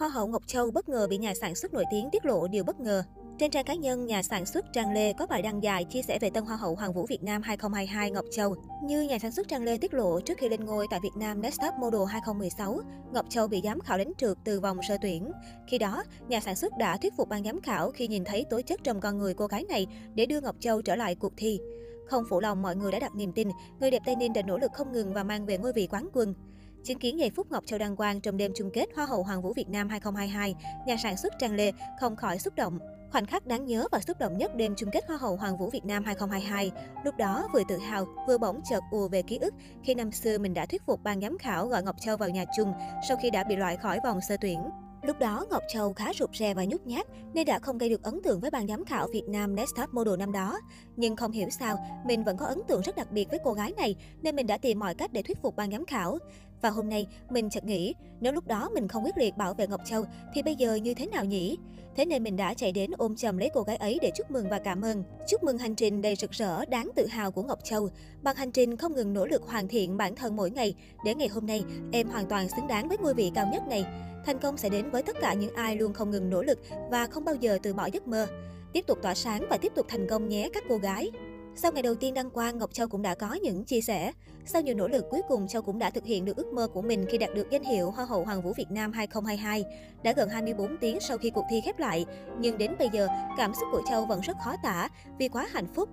Hoa hậu Ngọc Châu bất ngờ bị nhà sản xuất nổi tiếng tiết lộ điều bất ngờ. Trên trang cá nhân, nhà sản xuất Trang Lê có bài đăng dài chia sẻ về tân Hoa hậu Hoàng vũ Việt Nam 2022 Ngọc Châu. Như nhà sản xuất Trang Lê tiết lộ trước khi lên ngôi tại Việt Nam Next Top Model 2016, Ngọc Châu bị giám khảo đánh trượt từ vòng sơ tuyển. Khi đó, nhà sản xuất đã thuyết phục ban giám khảo khi nhìn thấy tố chất trong con người cô gái này để đưa Ngọc Châu trở lại cuộc thi. Không phụ lòng mọi người đã đặt niềm tin, người đẹp Tây Ninh đã nỗ lực không ngừng và mang về ngôi vị quán quân. Chứng kiến giây phút Ngọc Châu đăng quang trong đêm chung kết Hoa hậu Hoàng vũ Việt Nam 2022, nhà sản xuất Trang Lê không khỏi xúc động. Khoảnh khắc đáng nhớ và xúc động nhất đêm chung kết Hoa hậu Hoàng vũ Việt Nam 2022. Lúc đó vừa tự hào, vừa bỗng chợt ùa về ký ức khi năm xưa mình đã thuyết phục ban giám khảo gọi Ngọc Châu vào nhà chung sau khi đã bị loại khỏi vòng sơ tuyển. Lúc đó, Ngọc Châu khá rụt rè và nhút nhát nên đã không gây được ấn tượng với ban giám khảo Việt Nam Next Top Model năm đó. Nhưng không hiểu sao, mình vẫn có ấn tượng rất đặc biệt với cô gái này nên mình đã tìm mọi cách để thuyết phục ban giám khảo. Và hôm nay, mình chợt nghĩ, nếu lúc đó mình không quyết liệt bảo vệ Ngọc Châu thì bây giờ như thế nào nhỉ? Thế nên mình đã chạy đến ôm chầm lấy cô gái ấy để chúc mừng và cảm ơn. Chúc mừng hành trình đầy rực rỡ, đáng tự hào của Ngọc Châu. Bằng hành trình không ngừng nỗ lực hoàn thiện bản thân mỗi ngày, để ngày hôm nay em hoàn toàn xứng đáng với ngôi vị cao nhất này. Thành công sẽ đến với tất cả những ai luôn không ngừng nỗ lực và không bao giờ từ bỏ giấc mơ. Tiếp tục tỏa sáng và tiếp tục thành công nhé các cô gái. Sau ngày đầu tiên đăng quang, Ngọc Châu cũng đã có những chia sẻ. Sau nhiều nỗ lực cuối cùng, Châu cũng đã thực hiện được ước mơ của mình khi đạt được danh hiệu Hoa hậu Hoàng vũ Việt Nam 2022. Đã gần 24 tiếng sau khi cuộc thi khép lại, nhưng đến bây giờ, cảm xúc của Châu vẫn rất khó tả vì quá hạnh phúc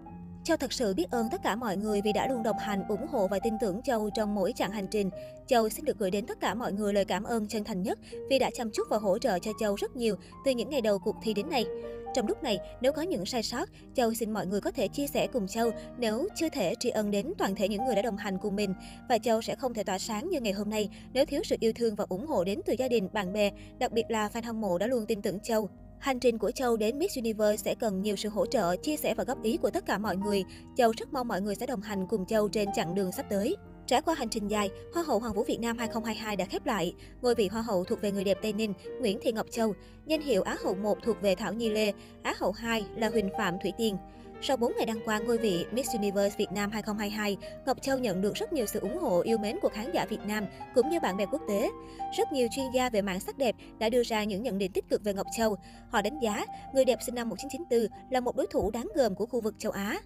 Châu thật sự biết ơn tất cả mọi người vì đã luôn đồng hành, ủng hộ và tin tưởng Châu trong mỗi chặng hành trình. Châu xin được gửi đến tất cả mọi người lời cảm ơn chân thành nhất vì đã chăm chút và hỗ trợ cho Châu rất nhiều từ những ngày đầu cuộc thi đến nay. Trong lúc này, nếu có những sai sót, Châu xin mọi người có thể chia sẻ cùng Châu nếu chưa thể tri ân đến toàn thể những người đã đồng hành cùng mình. Và Châu sẽ không thể tỏa sáng như ngày hôm nay nếu thiếu sự yêu thương và ủng hộ đến từ gia đình, bạn bè, đặc biệt là fan hâm mộ đã luôn tin tưởng Châu. Hành trình của Châu đến Miss Universe sẽ cần nhiều sự hỗ trợ, chia sẻ và góp ý của tất cả mọi người. Châu rất mong mọi người sẽ đồng hành cùng Châu trên chặng đường sắp tới. Trải qua hành trình dài, Hoa hậu Hoàng vũ Việt Nam 2022 đã khép lại. Ngôi vị Hoa hậu thuộc về người đẹp Tây Ninh, Nguyễn Thị Ngọc Châu. Danh hiệu Á hậu 1 thuộc về Thảo Nhi Lê, Á hậu 2 là Huỳnh Phạm Thủy Tiên. Sau 4 ngày đăng quang ngôi vị Miss Universe Việt Nam 2022, Ngọc Châu nhận được rất nhiều sự ủng hộ yêu mến của khán giả Việt Nam cũng như bạn bè quốc tế. Rất nhiều chuyên gia về mảng sắc đẹp đã đưa ra những nhận định tích cực về Ngọc Châu. Họ đánh giá người đẹp sinh năm 1994 là một đối thủ đáng gờm của khu vực châu Á.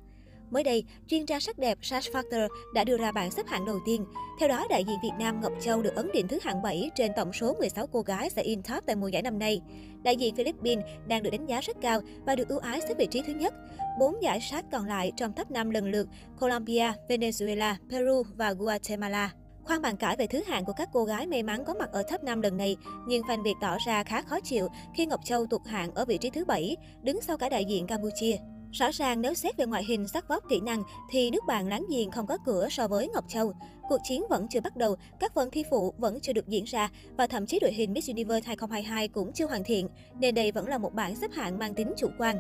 Mới đây, chuyên gia sắc đẹp Sash Factor đã đưa ra bảng xếp hạng đầu tiên. Theo đó, đại diện Việt Nam Ngọc Châu được ấn định thứ hạng 7 trên tổng số 16 cô gái sẽ in top tại mùa giải năm nay. Đại diện Philippines đang được đánh giá rất cao và được ưu ái xếp vị trí thứ nhất. Bốn giải sát còn lại trong top 5 lần lượt Colombia, Venezuela, Peru và Guatemala. Khoan bàn cãi về thứ hạng của các cô gái may mắn có mặt ở top 5 lần này, nhưng fan Việt tỏ ra khá khó chịu khi Ngọc Châu tụt hạng ở vị trí thứ 7, đứng sau cả đại diện Campuchia. Rõ ràng nếu xét về ngoại hình, sắc vóc, kỹ năng thì nước bạn láng giềng không có cửa so với Ngọc Châu. Cuộc chiến vẫn chưa bắt đầu, các phần thi phụ vẫn chưa được diễn ra và thậm chí đội hình Miss Universe 2022 cũng chưa hoàn thiện, nên đây vẫn là một bảng xếp hạng mang tính chủ quan.